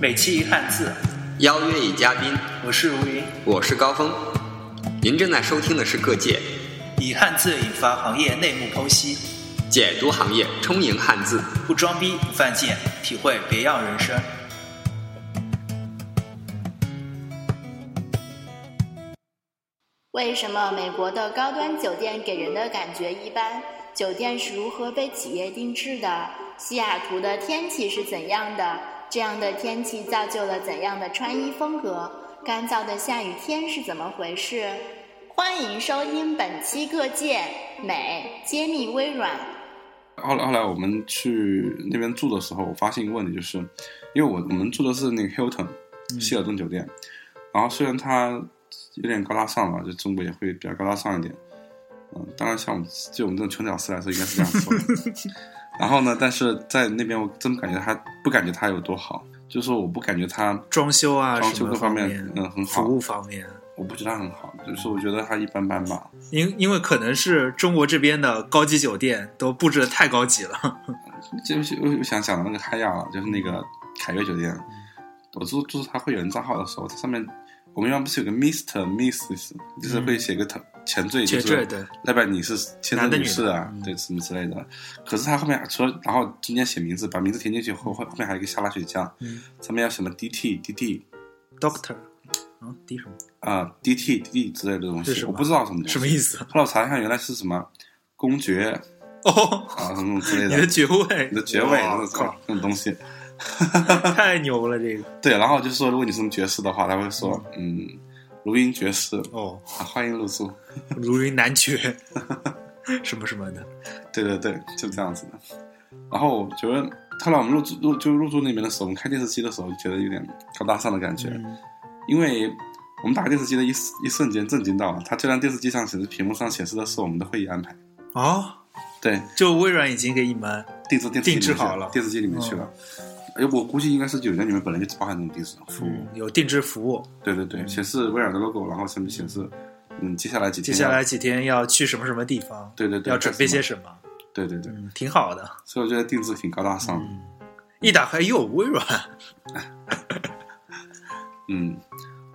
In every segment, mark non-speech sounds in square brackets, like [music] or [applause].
每期一汉字，邀约一嘉宾，我是吴云，我是高峰。您正在收听的是《各界》，以汉字引发行业内幕剖析，解读行业，充盈汉字，不装逼不犯贱，体会别样人生。为什么美国的高端酒店给人的感觉一般？酒店是如何被企业定制的？西雅图的天气是怎样的？这样的天气造就了怎样的穿衣风格？干燥的下雨天是怎么回事？欢迎收听本期《各界美揭秘微软》。后来后来我们去那边住的时候，我发现一个问题，就是因为我我们住的是那个 Hilton 希尔顿酒店，然后虽然它有点高大上吧，就中国也会比较高大上一点，嗯，当然像我们就我们这种穷屌丝来说，应该是这样说的。[laughs] 然后呢，但是在那边我真感觉他不感觉他有多好，就是我不感觉他装修啊，装修各方面面，嗯很好服务方面，我不觉得它很好，就是我觉得它一般般吧。因因为可能是中国这边的高级酒店都布置的太高级了。[laughs] 就是我想想讲的那个海雅了，就是那个凯悦酒店，我注注册他会员账号的时候，它上面我们一般不是有个 Mister Miss，就是会写个头前缀，就是代表你是先生女士啊，嗯。对什么之类的。可是他后面除了然后中间写名字，把名字填进去后，后后面还有一个下拉选项，嗯。上面要什么 DT DT，Doctor，啊，D 什么？啊、DT DT 之类的东西，我不知道什么什么意思？后来我查一下，原来是什么公爵。哦，啊什么之类的。你的，爵位，你的爵位，哇那种那种东西。[laughs] 太牛了这个。[laughs] 对，然后就说，如果你是什么爵士的话，他会说，嗯，如云爵士，哦，啊，欢迎入住。如云男爵，[laughs] 什么什么的。对对对，就这样子的。然后我觉得，后来我们入住入就入住那边的时候，我们开电视机的时候，就觉得有点高大上的感觉，嗯因为我们打开电视机的一一瞬间震惊到了，它居然电视机上显示屏幕上显示的是我们的会议安排。哦，对，就微软已经给你们定制定制好了电视机里面去了。哎，我估计应该是酒店里面本来就包含这种定制服务。嗯有定制服务，对对对，显示微软的 logo，然后上面显示，嗯，接下来几天接下来几天要去什么什么地方，对对对要准备些什么，对对对，嗯，挺好的。所以我觉得定制挺高大上的。一打开哟，微软，[laughs] 嗯，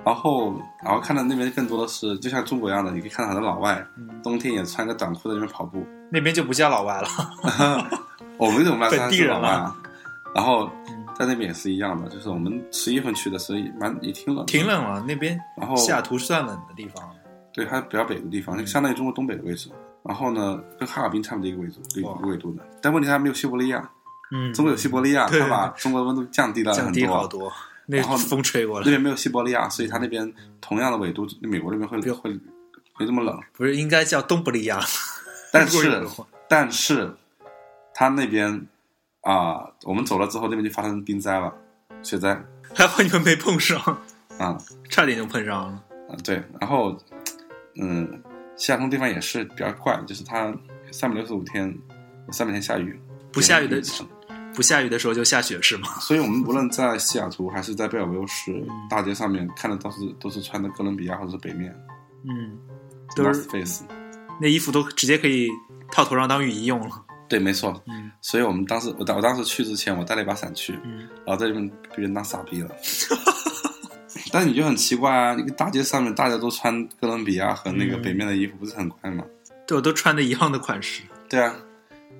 然后然后看到那边更多的是，就像中国一样的，你可以看到很多老外，嗯冬天也穿个短裤在那边跑步。那边就不叫老外了。[laughs] 我们怎么办？本地人老外啊。然后嗯在那边也是一样的，就是我们十一月份去的，所以蛮也挺冷的，挺冷了，那边然后西雅图算冷的地方。对，它比较北的地方，就相当于中国东北的位置。然后呢，跟哈尔滨差不多一个纬度，一个纬度的。但问题它没有西伯利亚，嗯，中国有西伯利亚，它把中国的温度降低了很降低好多，然后风吹过来，那边没有西伯利亚，所以它那边同样的纬度，美国那边会会没这么冷。不是应该叫东伯利亚？但是 [laughs] 但是，它那边啊、我们走了之后，那边就发生冰灾了，雪灾 [laughs] 还好你们没碰上，啊差点就碰上了。啊对，然后嗯，西雅图地方也是比较怪，就是它三百六十五天，三百天下雨，不下雨的不下雨的时候就下雪是吗？[laughs] 所以我们无论在西雅图还是在贝尔维尤市大街上面看的都是都是穿的哥伦比亚或者是北面嗯，都是 Face，那衣服都直接可以套头上当雨衣用了。对，没错。嗯所以我们当时我当我当时去之前，我带了一把伞去，嗯，然后在这边被人当傻逼了。[laughs] 但是你就很奇怪啊，一个大街上面大家都穿哥伦比亚和那个嗯北面的衣服，不是很怪吗？对，我都穿的一样的款式，对啊，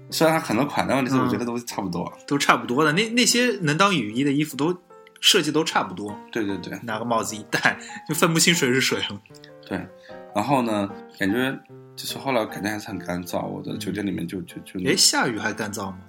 虽然它很多款，但问题我觉得都差不多。都差不多的。那那些能当雨衣的衣服都设计都差不多，对对对拿个帽子一戴就分不清谁是谁了。对。然后呢，感觉就是后来感觉还是很干燥，我的酒店里面就就就哎，下雨还干燥吗？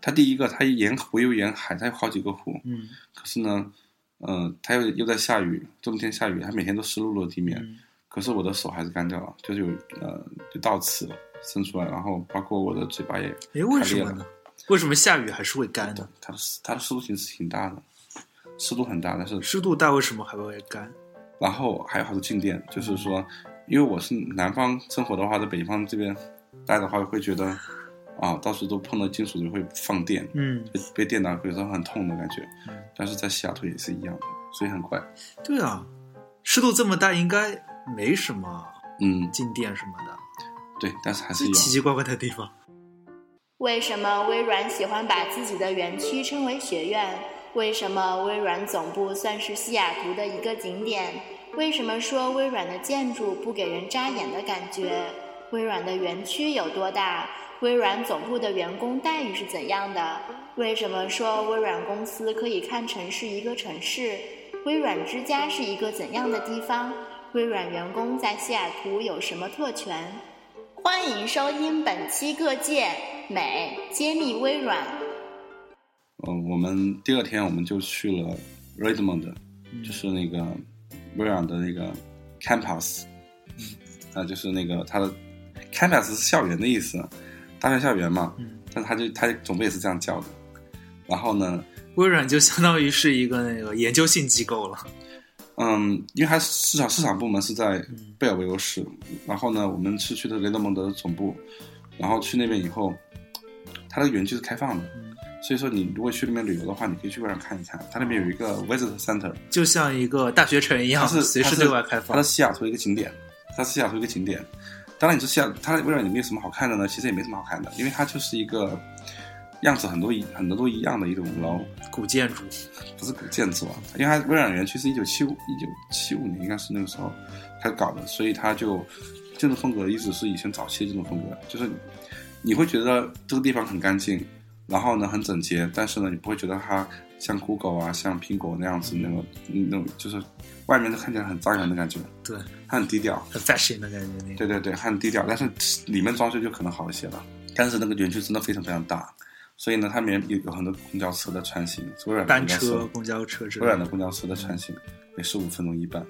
它第一个，它沿湖又沿海，它有好几个湖，嗯可是呢，嗯、它又又在下雨，冬天下雨，它每天都湿漉漉的地面。嗯可是我的手还是干掉了，就是有呃就倒刺伸出来，然后包括我的嘴巴也哎，为什么呢？为什么下雨还是会干呢？它的它的湿度其实挺大的，湿度很大，但是湿度大为什么还会干？然后还有好多静电，就是说，因为我是南方生活的话，在北方这边待的话，会觉得啊，到处都碰到金属就会放电，嗯，被被电到有时候很痛的感觉嗯。但是在西雅图也是一样的，所以很快。对啊，湿度这么大，应该没什么嗯，静电什么的，对，但是还是有。这奇奇怪怪的地方。为什么微软喜欢把自己的园区称为学院？为什么微软总部算是西雅图的一个景点？为什么说微软的建筑不给人扎眼的感觉？微软的园区有多大？微软总部的员工待遇是怎样的？为什么说微软公司可以看成是一个城市？微软之家是一个怎样的地方？微软员工在西雅图有什么特权？欢迎收听本期《各界美揭秘微软》。嗯，我们第二天我们就去了 Redmond，就是那个微软的那个 campus，啊，就是那个它的 campus 是校园的意思，大学校园嘛。嗯，但它就它总部也是这样叫的。然后呢，微软就相当于是一个那个研究性机构了。嗯，因为它市场市场部门是在嗯贝尔维尤市，然后呢，我们是去的雷德蒙德总部，然后去那边以后，它的园区是开放的，嗯所以说你如果去那边旅游的话，你可以去微软看一看，它那边有一个 visitor center，就像一个大学城一样，它是随时对外开放它是。西雅图一个景点，它是西雅图一个景点。当然，你说西雅，它微软里面有什么好看的呢？其实也没什么好看的，因为它就是一个样子很多一很多都一样的一栋楼，古建筑，不是古建筑啊，因为它微软园区是一九七五一九七五年应该是那个时候开始搞的，所以它就建筑风格一直是以前早期的这种风格，就是你会觉得这个地方很干净，然后呢很整洁，但是呢你不会觉得它像 Google 啊、像苹果那样子那种那种就是外面都看起来很张扬的感觉，对，它很低调，很 fashion 的感觉。对对对，它很低调，但是里面装修就可能好一些了。但是那个园区真的非常非常大，所以呢，它里面有有很多公交车的穿行，微软的班公交车、公交车之微类的。软的公交车的穿行也是五分钟一班。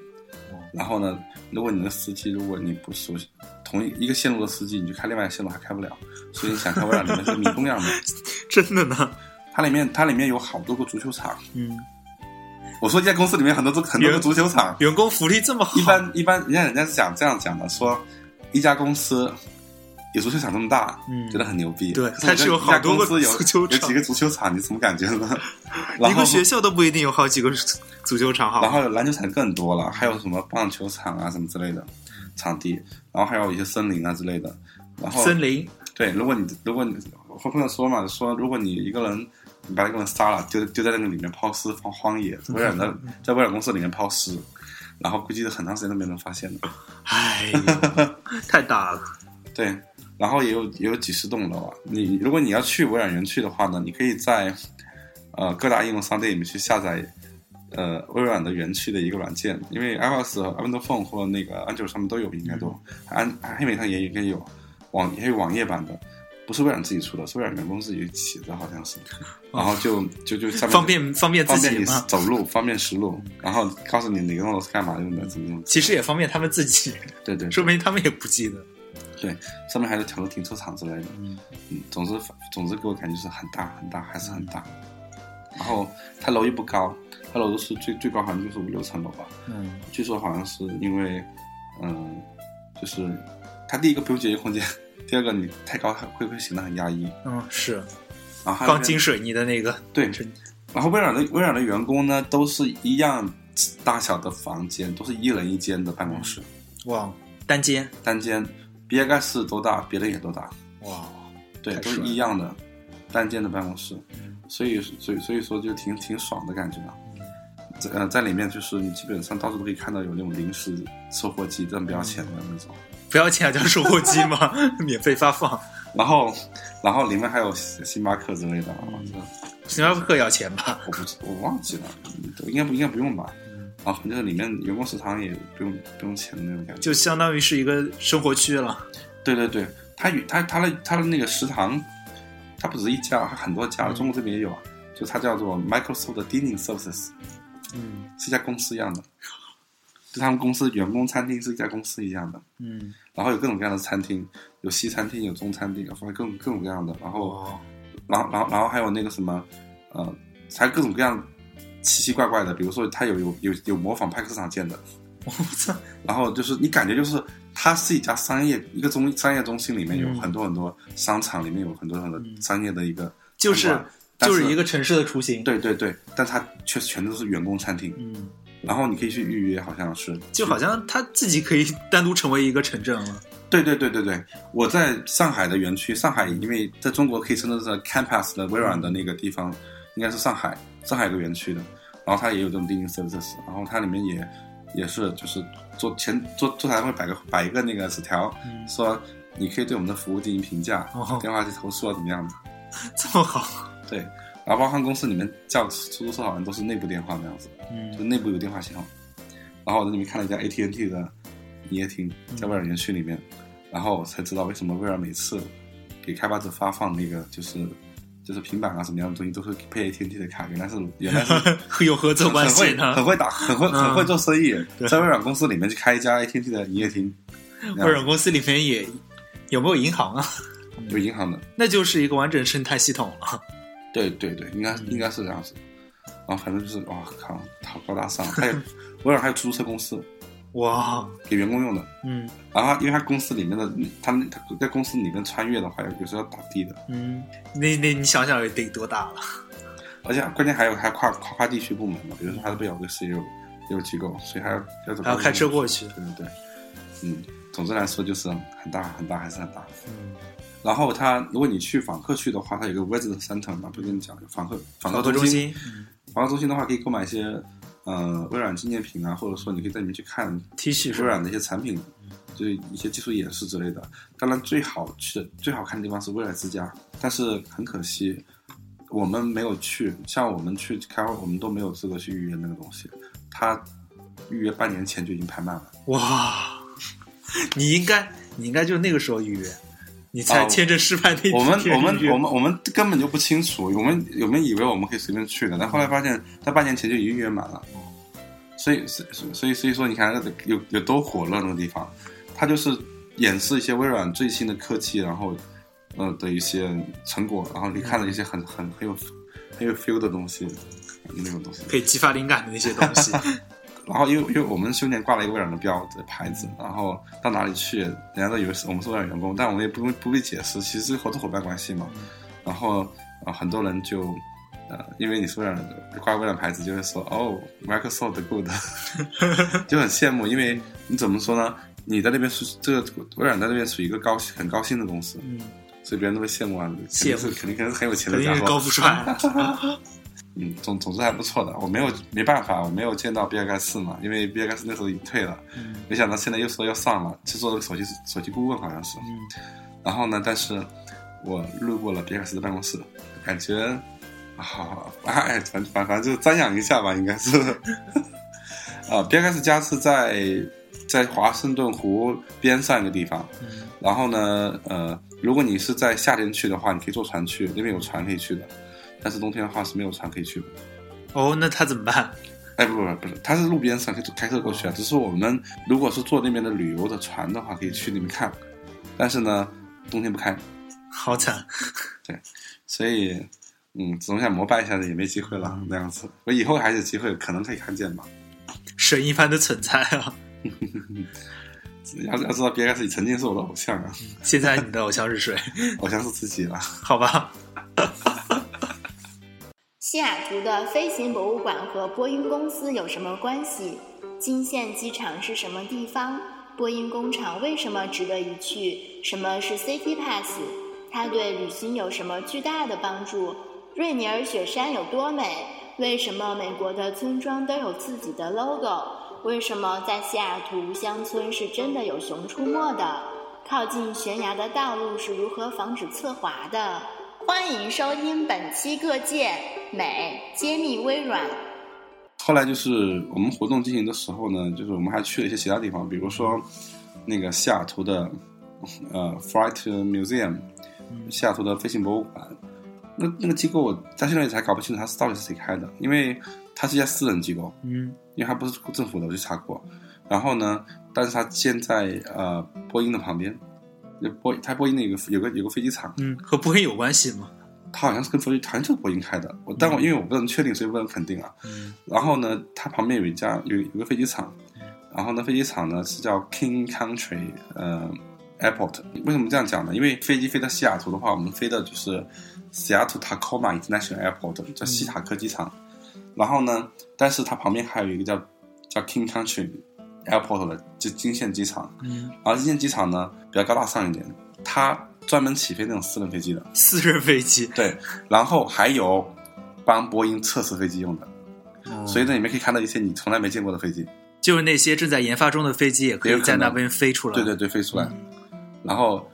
然后呢，如果你的司机，如果你不熟悉同一一个线路的司机，你就开另外一个线路还开不了。所以你想开不了里面是迷宫样的，[laughs] 真的呢？它里面它里面有好多个足球场。嗯，我说一家公司里面很多都很多个足球场，员工福利这么好，一般一般人家人家是讲这样讲的，说一家公司有足球场这么大，嗯觉得很牛逼。对它是有好多个足球场有几个足球场，你怎么感觉呢？[laughs] 一个学校都不一定有好几个足球场好。然后有篮球场更多了，还有什么棒球场啊什么之类的场地，然后还有一些森林啊之类的。然后森林，对，如果你如果你我朋友说嘛，说如果你一个人你把一个人杀了，丢丢在那个里面抛尸荒荒野，微软的 [laughs] 在微软公司里面抛尸，然后估计很长时间都没人发现了。哎，太大了。对，然后也有也有几十栋楼啊。你如果你要去微软园区的话呢，你可以在呃各大应用商店里面去下载呃微软的园区的一个软件，因为 iOS、Windows Phone 或那个安卓上面都有，应该都安黑莓上也应该有网也有网页版的。不是微软自己出的，是微软员工自己起的，好像是。然后就就就上面方便方便自方便你己嘛，走路，方便实录，然后告诉你哪个栋楼是干嘛用的，怎么用。其实也方便他们自己，对对，说明他们也不记得。对，上面还有调个停车场之类的。嗯嗯，总之总之给我感觉是很大很大，还是很大。然后它楼也不高，它楼是最最高好像就是五六层楼吧。嗯，据说好像是因为，嗯，就是它第一个不用节约空间，第二个你太高会会显得很压抑。嗯，是然后钢筋水泥的那个，对然后微软的微软的员工呢，都是一样大小的房间，都是一人一间的办公室，哇，单间，单间。比尔盖茨多大，别人也多大，哇，对，都是一样的单间的办公室，所以所以所以说就挺挺爽的感觉啊。在呃在里面就是你基本上到处都可以看到有那种临时售货机，但不要钱的那种。不要钱啊，叫售货机吗？[laughs] 免费发放，然后然后里面还有星巴克之类的星巴克要钱吧？我不知我忘记了，嗯应该不应该不用吧？然后就是里面员工食堂也不用不用钱的那种感觉。就相当于是一个生活区了。对对对，它与它它的它的那个食堂，它不止一家，它很多家，中国这边也有啊。就它叫做 Microsoft Dining Services，嗯是一家公司一样的，就他们公司员工餐厅是一家公司一样的。嗯，然后有各种各样的餐厅，有西餐厅，有中餐厅，反正各种各种各样的。然后，哦，然后，然后，然后还有那个什么，呃，还有各种各样奇奇怪怪的，比如说它有有有有模仿派克市场建的，[laughs] 我操，然后就是你感觉就是它是一家商业一个中商业中心里面有嗯。很多很多商场，里面有很多很多商业的一个就是就是一个城市的雏形。，对对对，但它却全都是员工餐厅，嗯，然后你可以去预约，好像是就好像他自己可以 [laughs] 单独成为一个城镇了。对对对对对，我在上海的园区，上海因为在中国可以称得上 campus 的微软的那个地方，应该是上海上海一个园区的，然后它也有这种钉钉 services，然后它里面也也是就是坐前坐坐台会摆个摆一个那个纸条，嗯说你可以对我们的服务进行评价，哦电话去投诉啊怎么样的，[laughs] 这么好，对，然后包括公司里面叫出租车好像都是内部电话那样子，就嗯内部有电话系统。然后我在里面看了一家 AT&T 的营业厅，在微软园区里面，然后我才知道为什么微软每次给开发者发放那个就是就是平板啊什么样的东西都会配 AT&T 的卡，原来是原来是 [laughs] 有合作关系很会很。会打，很会很会做生意，在微软公司里面去开一家 AT&T 的营业厅，微软公司里面也有没有银行啊？[laughs] 有银行的，那就是一个完整生态系统了。对对对，应该应该是这样子。然后反正就是哇靠，好高大上，还有微软还有出租车公司哇，给员工用的。嗯然后因为他公司里面的他们他在公司里面穿越的话，有时候要打地的，嗯，那那你想想得多大了？而且关键还有还跨跨跨地区部门嘛，比如说他的贝尔贵斯也有机构，所以还要要怎么还要开车过去。对对对，嗯，总之来说就是很大很大还是很大。嗯，然后他如果你去访客区的话，它有个 Visit Center 嘛，不跟你讲访客访客中心。访客中心的话，可以购买一些呃微软纪念品啊，或者说你可以在里面去看，T 恤微软的一些产品，就是一些技术演示之类的。当然，最好去的、最好看的地方是微软之家，但是很可惜，我们没有去。像我们去开会，我们都没有资格去预约那个东西。它预约半年前就已经排满了。哇，你应该你应该就那个时候预约，你才哦签证失败那我们天我们我们我们根本就不清楚，我们我们以为我们可以随便去的，但后来发现，在半年前就已经约满了。所以，所以所以所以说，你看那个有有多火热那个地方，它就是演示一些微软最新的科技，然后呃的一些成果，然后你看了一些很很很有很有 feel 的东西，那种东西。可以激发灵感的那些东西。[laughs] 然后因为因为我们胸前挂了一个微软的标的牌子，然后到哪里去，人家都以为是我们是微软员工，但我们也不不必解释，其实是合作伙伴关系嘛。然后呃很多人就呃因为你是微软的挂微软牌子，就会说哦 Microsoft good，[laughs] 就很羡慕，因为你怎么说呢？你在那边是这个微软在那边属于一个高很高薪的公司，嗯，所以别人都会羡慕啊，肯定是肯定肯定是很有钱的家伙。高富帅。[laughs] 嗯，总总之还不错的。我没有没办法，我没有见到比尔盖茨嘛，因为比尔盖茨那时候已经退了。嗯没想到现在又说要上了，去做了个手机手机顾问好像是。嗯然后呢，但是我路过了比尔盖茨的办公室，感觉啊，哎，反反反正就瞻仰一下吧，应该是。[laughs] 啊，比尔盖茨家是在在华盛顿湖边上一个地方。嗯然后呢，呃，如果你是在夏天去的话，你可以坐船去，那边有船可以去的。但是冬天的话是没有船可以去的。哦，那他怎么办？哎，不不不是，他是路边上可以开车过去啊。只是我们如果是坐那边的旅游的船的话，可以去那边看。但是呢，冬天不开，好惨。[laughs] 对所以嗯，只能想膜拜一下子也没机会了，那样子。我以后还有机会，可能可以看见吧。[laughs] 神一般的存在啊！[laughs] 要要知道，比尔盖茨曾经是我的偶像啊，现在你的偶像是谁？偶像是自己了。好吧，西雅图的飞行博物馆和波音公司有什么关系？金线机场是什么地方？波音工厂为什么值得一去？什么是 City Pass？它对旅行有什么巨大的帮助？瑞尼尔雪山有多美？为什么美国的村庄都有自己的 logo？为什么在西雅图乡村是真的有熊出没的？靠近悬崖的道路是如何防止侧滑的？欢迎收听本期各界美揭秘微软。后来就是我们活动进行的时候呢，就是我们还去了一些其他地方，比如说那个西雅图的呃 Flight Museum，西雅图的飞行博物馆。那那个机构我到现在才搞不清楚它是到底是谁开的，因为它是一家私人机构，嗯因为它不是政府的，我去查过。然后呢，但是它建在呃波音的旁边，就波它波音那个有个有个飞机场，嗯，和波音有关系吗？它好像是跟飞机，好像就是波音开的。我但我因为我不能确定，所以不能肯定啊。嗯然后呢，它旁边有一家有有个飞机场，然后呢，飞机场呢是叫 King Country 呃 Airport。为什么这样讲呢？因为飞机飞到西雅图的话，我们飞的就是西雅图 Tacoma International Airport，叫西塔科机场。然后呢，但是它旁边还有一个叫叫 King Country Airport 的就金线机场。嗯，然后金线机场呢比较高大上一点，它专门起飞那种私人飞机的。私人飞机。对，然后还有帮波音测试飞机用的，哦所以在里面可以看到一些你从来没见过的飞机。就是那些正在研发中的飞机也可以在那边飞出来。对对对，飞出来，然后嗯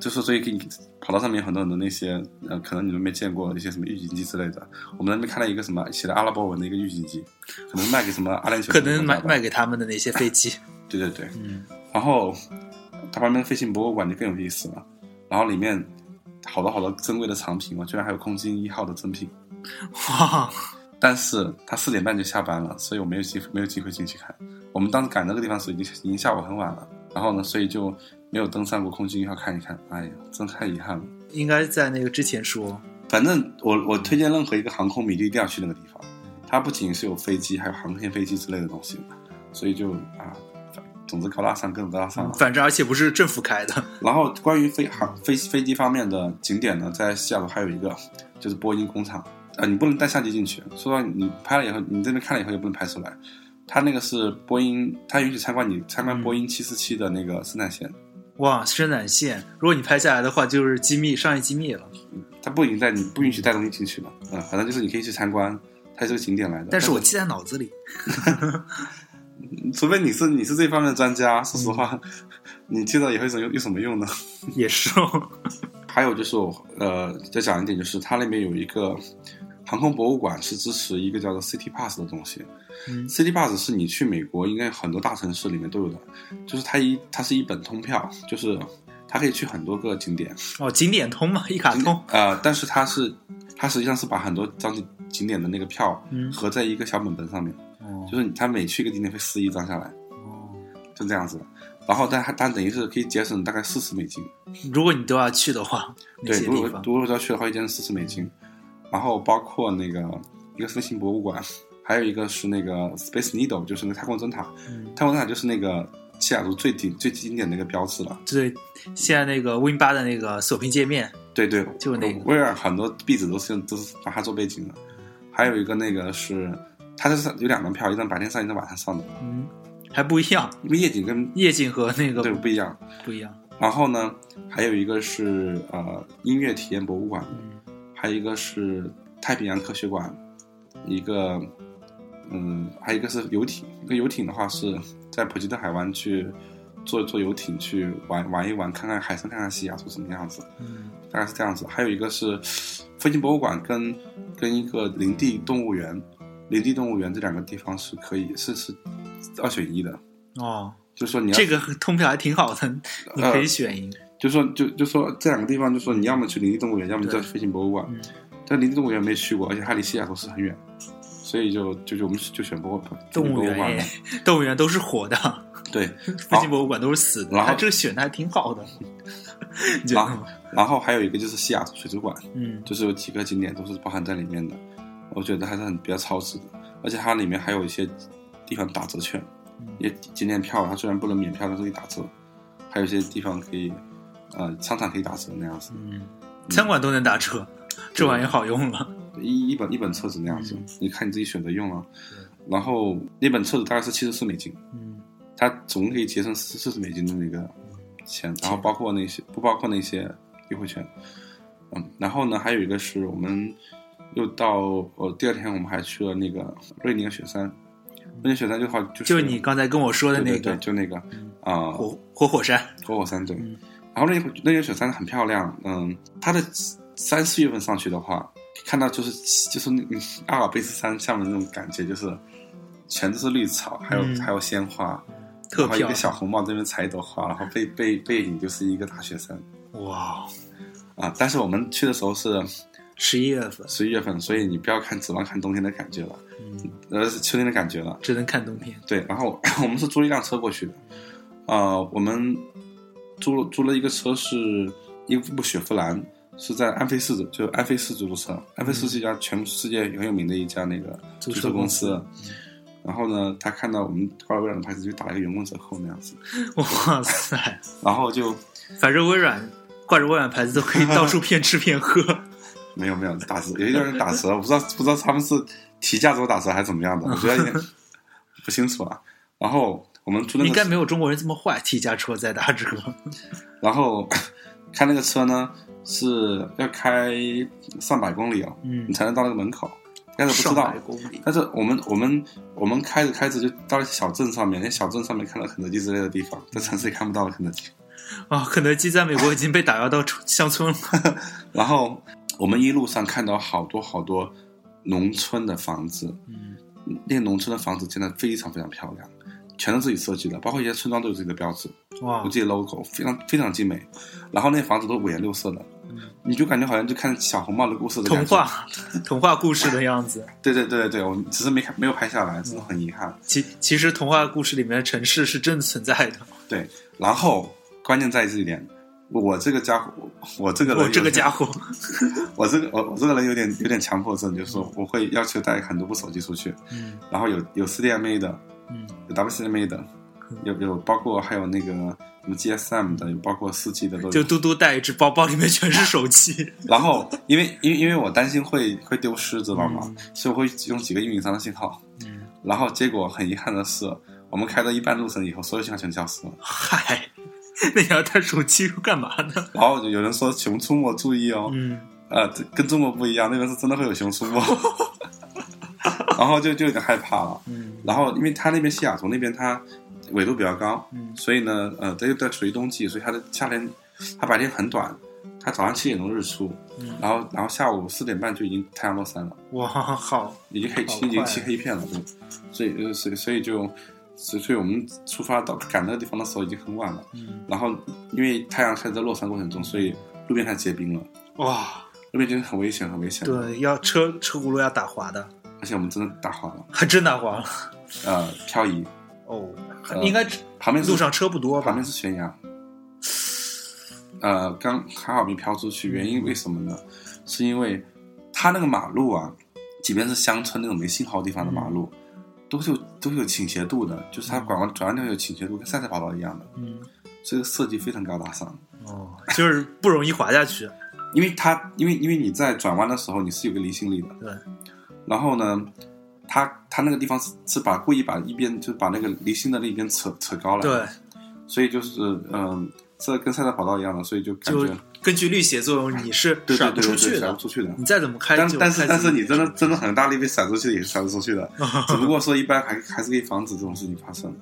就是所以给你跑道上面有很多很多那些呃，可能你们没见过一些什么预警机之类的。我们那边看到一个什么写的阿拉伯文的一个预警机，可能卖给什么阿联酋可能卖卖给他们的那些飞机。[laughs] 对对对，嗯，然后它旁边飞行博物馆就更有意思了，然后里面好多好多珍贵的藏品嘛，居然还有空军一号的赠品。哇，[laughs] 但是他四点半就下班了，所以我没有机没有机会进去看。我们当时赶那个地方时已经已经下午很晚了，然后呢，所以就没有登上过空军一号看一看。哎呀，真太遗憾了。应该在那个之前说。反正我我推荐任何一个航空迷就一定要去那个地方，它不仅是有飞机，还有航天飞机之类的东西，所以就啊，总之高大上，各种高大上了。反正而且不是政府开的。然后关于飞航飞飞机方面的景点呢，在西雅图还有一个就是波音工厂，啊，你不能带相机进去，说到你拍了以后，你这边看了以后也不能拍出来。它那个是波音，它允许参观你参观波音七四七的那个生产线，哇，生产线，如果你拍下来的话，就是机密，商业机密了。它不允带你不允许带东西进去的，嗯，反正就是你可以去参观，它是个景点来的。但是我记在脑子里。[laughs] 除非你是你是这方面的专家，说实话，[laughs] 你记得以后有有什么用呢？[laughs] 也是哦。还有就是我呃，再讲一点，就是它那边有一个航空博物馆，是支持一个叫做 City Pass 的东西。嗯 City Pass 是你去美国应该很多大城市里面都有的，就是它一它是一本通票，就是它可以去很多个景点。哦，景点通嘛，[laughs] 一卡通。呃，但是它是它实际上是把很多张景景点的那个票嗯合在一个小本本上面，哦就是它每去一个景点会撕一张下来，哦，就这样子的。然后但它它等于是可以节省大概四十美金。如果你都要去的话，对，如。果如果要去的话，一节省四十美金。然后包括那个一个飞行博物馆，还有一个是那个 Space Needle，就是那个太空灯塔。嗯，太空灯塔就是那个西雅图最顶最经典的一个标志了。对，现在那个 Win 八的那个锁屏界面，对对，就那个威尔很多壁纸都是用都是拿它做背景的。还有一个那个是，它是有两张票，一张白天上，一张晚上上的，嗯，还不一样，因为夜景跟夜景和那个对不一样。不一样。然后呢，还有一个是呃音乐体验博物馆，嗯还有一个是太平洋科学馆，一个嗯，还有一个是游艇。那个游艇的话是在普吉特海湾去坐坐游艇去玩玩一玩，看看海参，看看西雅图什么样子，嗯大概是这样子。还有一个是飞行博物馆跟跟一个林地动物园，林地动物园这两个地方是可以是是二选一的，哦，就是说你要这个通票还挺好的，你呃可以选一个。就说就就说这两个地方，就说你要么去林地动物园，要么去飞行博物馆。嗯但林地动物园没去过，而且它离西雅图是很远，所以就就就我们就选博物馆。动物园哎。[laughs] 动物园都是活的，[laughs] 对，飞行博物馆都是死的。然后这个选的还挺好的，[laughs] 然后？然后还有一个就是西雅图水族馆，嗯就是有几个景点都是包含在里面的，我觉得还是很比较超值的，而且它里面还有一些地方打折券，也景点票它虽然不能免票，但是可以打折，还有一些地方可以，呃，商场可以打折那样子，嗯，餐馆都能打折，这玩意好用了。一一本一本册子那样子，嗯。你看你自己选择用了。然后那本册子大概是七十四美金，嗯。它总共可以节省四四十美金的那个钱，然后包括那些不包括那些优惠券，嗯，然后呢还有一个是我们又到呃第二天我们还去了那个瑞宁雪山，瑞宁雪山就好就是就你刚才跟我说的对对对那个就那个啊、活活火山，火火山对，嗯然后那个那个雪山很漂亮，嗯，它的三四月份上去的话，看到就是就是阿尔卑斯山下面那种感觉，就是全都是绿草，还有、嗯。还有鲜花，特漂亮然后一个小红帽这边采一朵花，然后背背背影就是一个大雪山。哇，啊。但是我们去的时候是十一月份，十一月份，所以你不要看指望看冬天的感觉了，嗯，呃，是秋天的感觉了。只能看冬天。对，然后我们是租一辆车过去的，呃，我们租了租了一个车是一部雪佛兰，是在安菲市的，就安菲市租的车。安菲市是一家全世界很有名的一家那个租租车公司司。然后呢，他看到我们挂了微软的牌子，就打了一个员工折扣那样子。[laughs] 哇塞，然后就反正微软挂着微软牌子都可以到处骗吃骗喝。[laughs] 没有没有打折，有一个人打折，我不知道不知道他们是提价之后打折还是怎么样的，我觉得有点 [laughs] 不清楚啊。然后我们租那个应该没有中国人这么坏，替家车再打折。[laughs] 然后开那个车呢是要开上百公里哦，嗯你才能到那个门口。但是不知道但是我们我们我们开着开着就到了小镇上面，那小镇上面看到肯德基之类的地方，在城市里看不到的肯德基。啊！[laughs] 肯德基在美国已经被打压到乡村了。[laughs] 然后我们一路上看到好多好多农村的房子，嗯，那些农村的房子真的非常非常漂亮，全都自己设计的，包括一些村庄都有自己的标志，哇有自己的 logo，非常非常精美。然后那些房子都五颜六色的，你就感觉好像就看小红帽的故事的。童 [laughs] 话童话故事的样子。对对对对对，我们只是没看没有拍下来，真的很遗憾。其其实童话故事里面的城市是真的存在的。对，然后关键在于这一点，我这个家伙，我这个人我这个家伙，[laughs] 我这个我我这个人有点有点强迫症，就是说我会要求带很多部手机出去，嗯然后有有 CDMA 的，嗯有 WCDMA 的，有有包括还有那个什么 GSM 的，有包括四 G 的都有。就嘟嘟带一只包包，里面全是手机。[laughs] 然后因为因为因为我担心会会丢失，知道吗？嗯所以我会用几个运营商的信号。嗯，然后结果很遗憾的是，我们开到一半路程以后，所有信号全消失了。嗨，[laughs] 那你要带手机干嘛呢？然后有人说熊出没注意哦，嗯，呃，跟中国不一样，那边是真的会有熊出没。[laughs] 然后就就有点害怕了。嗯然后因为它那边西雅图那边它纬度比较高，嗯所以呢，呃，它又在属于冬季，所以它的夏天，它白天很短，它早上七点钟日出，嗯然后然后下午四点半就已经太阳落山了，哇，好，已经黑好已经漆黑一片了，对，所以呃所以所以就。所以所以我们出发到赶那个地方的时候已经很晚了，嗯然后因为太阳开始在落山过程中，所以路边开始结冰了，哇，路边真的很危险，很危险。，对，要车车轱辘要打滑的，而且我们真的打滑了，还真打滑了。呃，漂移，哦，呃应该旁边是路上车不多吧旁边？是悬崖。呃，刚还好没飘出去，原因为什么呢？是因为它那个马路啊，即便是乡村那种没信号地方的马路，都是有都是有倾斜度的，就是它拐弯转弯地方有倾斜度，跟赛车跑道一样的，嗯，这个设计非常高大上。哦，就是不容易滑下去。因为它，因为因为你在转弯的时候，你是有个离心力的，对，然后呢，它它那个地方是是把故意把一边就把那个离心的那一边扯扯高了，对，，所以就是嗯，这跟赛道跑道一样的，所以就感就觉根据力学作用，你是对甩不出去的甩不。出去的。你再怎么开，但就但是但是你真的真的很大力被甩出去的也是甩不出去的，[laughs] 只不过说一般还还是可以防止这种事情发生，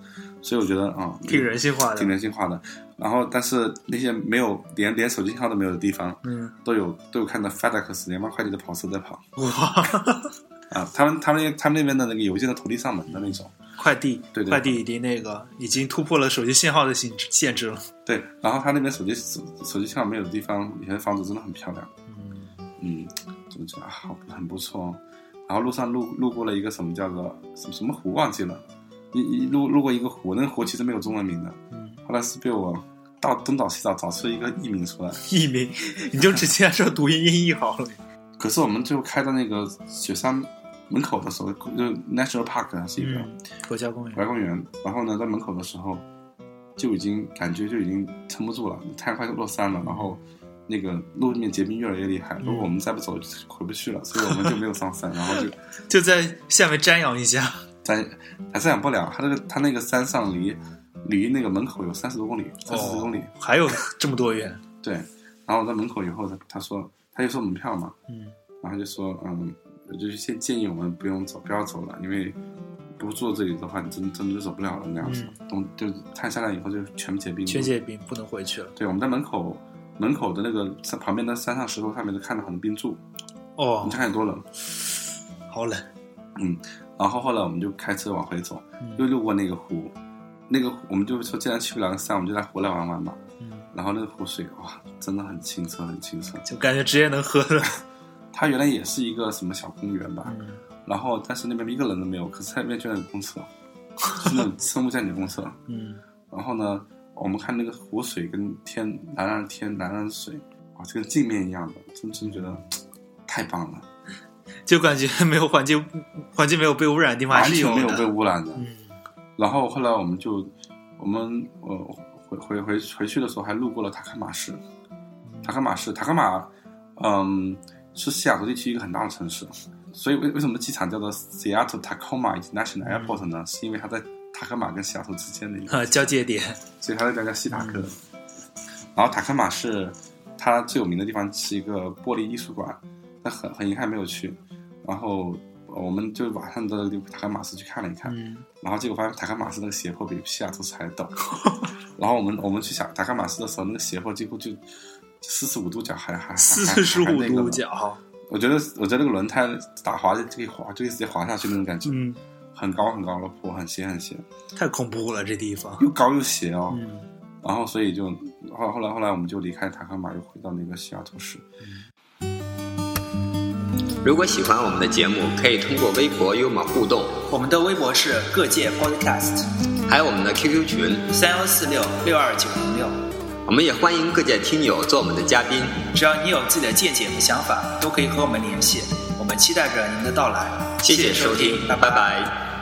所以我觉得啊，挺人性化的挺。人性化的。然后，但是那些没有连连手机信号都没有的地方，嗯，都有都有看到 FedEx 联邦快递的跑车在跑哇，[laughs] 啊，他们他们他们那边的那个邮件的投递上门的那种，快递，对对快递已经那个已经突破了手机信号的限制限制了。对，然后他那边手机手手机信号没有的地方，有些房子真的很漂亮，嗯，嗯，我就觉得啊好很不错哦。然后路上路路过了一个什么叫做什么什么湖忘记了，一一路路过一个湖，那个湖其实没有中文名的，嗯后来是被我到东找西找找出一个译名出来。[laughs] 译名，你就直接说读音 [laughs] 音译好了。可是我们最后开到那个雪山门口的时候，就 National Park 它是一个嗯，国家公园国。家公园，然后呢在门口的时候就已经感觉就已经撑不住了，太阳快落山了，然后。那个路面结冰越来越厉害，如果我们再不走，就回不去了，所以我们就没有上山，然后就 [laughs] 就在下面瞻仰一下。[laughs] 瞻还是养不了，它那个它那个山上离离那个门口有三十多公里，三四十公里，哦还有这么多远。[laughs] 对。然后在门口以后，他他说他就收门票嘛，嗯然后就说嗯，就是先建议我们不用走，不要走了，因为不坐这里的话，你真真的就走不了了那样子。冬、就太阳下来以后就全部结冰，全结冰，不能回去了。对，我们在门口门口的那个山旁边的山上石头上面都看到很多冰柱，哦你，看有多冷。好冷。嗯，然后后来我们就开车往回走，嗯又路过那个湖，那个湖我们就说既然去不了那山，我们就在湖来玩玩吧。嗯，然后那个湖水哇，真的很清澈，很清澈。就感觉直接能喝了。它原来也是一个什么小公园吧，嗯然后但是那边一个人都没有，可是它那边居然有公厕，是那种生物价值公厕。[laughs] 嗯，然后呢，我们看那个湖水跟天蓝蓝的天蓝蓝的水，哇，就跟镜面一样的，真真觉得太棒了，[laughs] 就感觉没有环境，环境没有被污染的地方还完是有全没有被。污染的。嗯然后后来我们就，我们呃回回回回去的时候还路过了塔克马市，塔克马市，塔克马，嗯，是西雅图地区一个很大的城市，所以为为什么机场叫做 Seattle Tacoma International Airport 呢？是因为它在塔克马跟西雅图之间的一个，呃，交界点。[laughs] 所以它叫叫西塔克。然后塔克马市它最有名的地方是一个玻璃艺术馆，但很很遗憾没有去。然后我们就晚上到塔克马斯去看了一看，嗯，然后结果发现塔克马斯那个斜坡比西雅图市还陡。[laughs] 然后我们我们去想塔克马斯的时候，那个斜坡几乎就四十五度角还还还四十五度角，我觉得我觉得那个轮胎打滑就可以滑，就可以直接滑下去那种感觉，嗯，很高很高的坡，很斜很斜，太恐怖了，这地方。又高又斜哦。嗯，然后所以就后后来后来我们就离开塔克马，又回到那个西雅图市。如果喜欢我们的节目，可以通过微博与我们互动，我们的微博是各界 Podcast 还有我们的 QQ 群。三幺四六六二九零六，我们也欢迎各界听友做我们的嘉宾。只要你有自己的见解和想法，都可以和我们联系。我们期待着您的到来。谢谢收听，拜拜拜